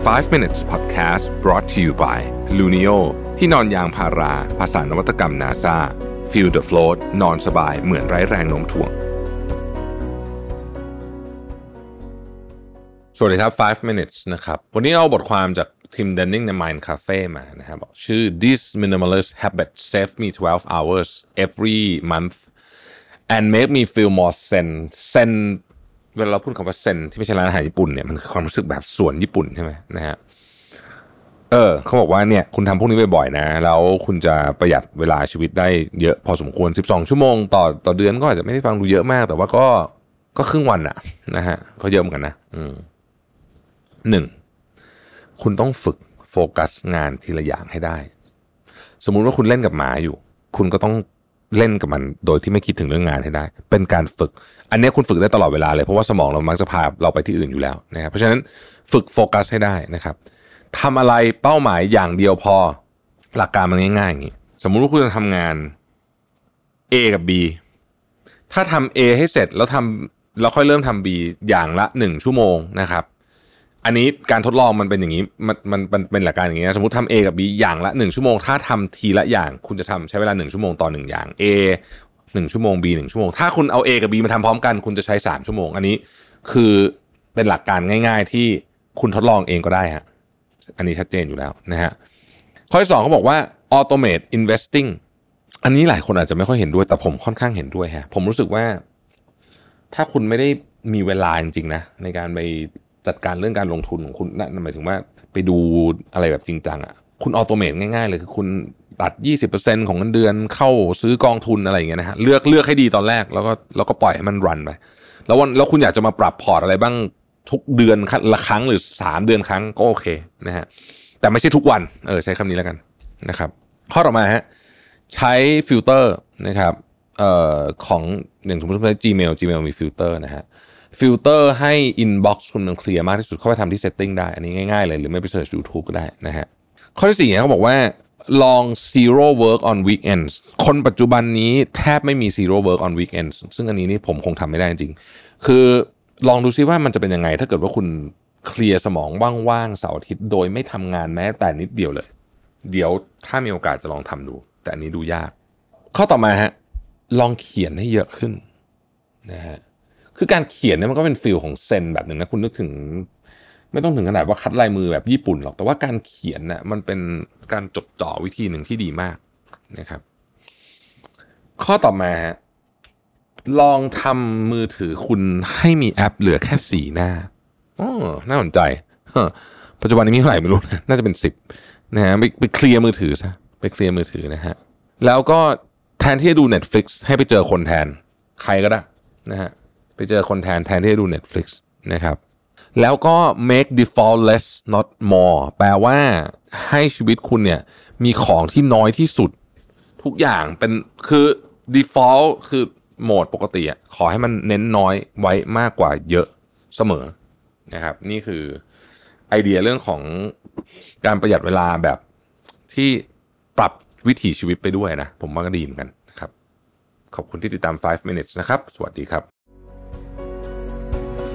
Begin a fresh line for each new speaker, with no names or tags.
5 minutes podcast brought to you by Luno ที่นอนยางพารา ภาษานวัตกรรม NASA feel the float นอนสบายเหมือนไร้แรงโน้มถ่วง สวัสดีครับ 5 minutes นะครับ วันนี้เอาบทความจากทีม Denning ใน Mind Cafe มานะครับบอกชื่อ This minimalist habit save me 12 hours every month and make me feel more zen zen เวลาเราพูดคำว่าเซนที่ไม่ใช่ร้านอาหารญี่ปุ่นเนี่ยมันคือความรู้สึกแบบสวนญี่ปุ่นใช่ไหมนะฮะเออเขาบอกว่าเนี่ยคุณทำพวกนี้บ่อยๆนะ แล้วคุณจะประหยัดเวลาชีวิตได้เยอะพอสมควร 12 ชั่วโมงต่อต่อเดือนก็อาจจะไม่ได้ฟังดูเยอะมาก แต่ว่าก็ก็ครึ่งวันอะนะฮะก็เยอะเหมือนกันนะอืมหนึ่งคุณต้องฝึกโฟกัสงานทีละอย่างให้ได้ สมมุติว่าคุณเล่นกับหมาอยู่ คุณก็ต้อง เล่นกับมันโดยที่ไม่คิดถึงเรื่องงานให้ได้ เป็นการฝึก อันนี้คุณฝึกได้ตลอดเวลาเลยเพราะว่าสมองเรามักจะพาเราไปที่อื่นอยู่แล้วนะครับเพราะฉะนั้นฝึกโฟกัสให้ได้นะครับทำอะไรเป้าหมายอย่างเดียวพอหลักการมันง่ายๆอย่างนี้สมมุติว่าคุณจะทำงาน A กับ B ถ้าทำ A ให้เสร็จแล้วทำแล้วค่อยเริ่มทำ B อย่างละหนึ่งชั่วโมงนะครับ อันนี้การทดลองมันเป็นอย่างนี้มันมันมันเป็นหลักการอย่างนี้นะสมมติทำ A กับ B อย่างละหนึ่งชั่วโมง ถ้าทำทีละอย่างคุณจะทำใช้เวลาหนึ่งชั่วโมงต่อหนึ่งอย่าง A หนึ่งชั่วโมง B หนึ่งชั่วโมง ถ้าคุณเอา A กับ B มาทำพร้อมกัน คุณจะใช้สามชั่วโมง อันนี้คือเป็นหลักการง่าย ๆ ที่คุณทดลองเองก็ได้ฮะอันนี้ชัดเจนอยู่แล้วนะฮะข้อที่สองเขาบอกว่า automate investing อันนี้หลายคนอาจจะไม่ค่อยเห็นด้วยแต่ผมค่อนข้างเห็นด้วยฮะผมรู้สึกว่า ถ้าคุณไม่ได้มีเวลาจริงๆนะในการไป จัดการเรื่องการลงทุนของคุณนั่นหมายถึงว่าไปดูอะไรแบบจริงจังอะ่ะคุณออโตเมตง่ายๆเลยคือคุณตัด 20%ของเงินเดือนเข้าซื้อกองทุนอะไรอย่างเงี้ยนะฮะเลือกเลือกให้ดีตอนแรกแล้วก็แล้วก็ปล่อยให้มัน run ไปแล้ววันแล้วคุณอยากจะมาปรับพอร์ตอะไรบ้างทุกเดือนละครั้งหรือ 3 เดือนครั้งก็โอเคนะฮะแต่ไม่ใช่ทุกวันเออใช้คำนี้แล้วกันนะครับ ข้อต่อมาฮะใช้ฟิลเตอร์นะครับเอ่อของอย่างสมมติว่า Gmail Gmail มีฟิลเตอร์นะฮะ ฟิลเตอร์ให้ inbox คุณมันเคลียร์มากที่สุดเข้าไปทำที่ setting ได้ อันนี้ง่ายๆเลยหรือไม่ไป search YouTube ก็ได้นะฮะข้อที่สี่เขาบอกว่าลอง zero work on weekends คนปัจจุบันนี้แทบไม่มี zero work on weekends ซึ่งอันนี้นี่ผมคงทำไม่ได้จริง คือลองดูซิว่ามันจะเป็นยังไง ถ้าเกิดว่าคุณเคลียร์สมองว่างๆเสาร์อาทิตย์โดยไม่ทำงานแม้แต่นิดเดียวเลย เดี๋ยวถ้ามีโอกาสจะลองทำดู แต่อันนี้ดูยาก ข้อต่อมาฮะลองเขียนให้เยอะขึ้นนะฮะ คือการเขียนเนี่ยมันก็เป็นฟิลของเซนแบบหนึ่งนะคุณนึกถึง ไม่ต้องถึงขนาดว่าคัดลายมือแบบญี่ปุ่นหรอกแต่ว่าการเขียนน่ะมันเป็นการจดจ่อวิธีหนึ่งที่ดีมากนะครับ ข้อต่อมาฮะลองทำมือถือคุณให้มีแอปเหลือแค่สี่หน้าอ๋อน่าสนใจปัจจุบันนี้มีเท่าไหร่ไม่รู้นะน่าจะเป็นสิบนะฮะไปไปเคลียร์มือถือซะไปเคลียร์มือถือนะฮะแล้วก็แทนที่จะดู Netflix ให้ไปเจอคนแทนใครก็ได้นะฮะ เจอคนแทนแทนที่จะดู Netflix นะครับแล้วก็ make default less not more แปลว่าให้ชีวิตคุณเนี่ยมีของที่น้อยที่สุด ทุกอย่างเป็นคือ default คือโหมดปกติอะขอให้มันเน้นน้อยไว้มากกว่าเยอะเสมอนะครับ นี่คือไอเดียเรื่องของการประหยัดเวลาแบบที่ปรับวิถีชีวิตไปด้วยนะ ผมว่าก็ดีเหมือนกันนะครับ ขอบคุณที่ติดตาม 5 minutes นะครับ สวัสดีครับ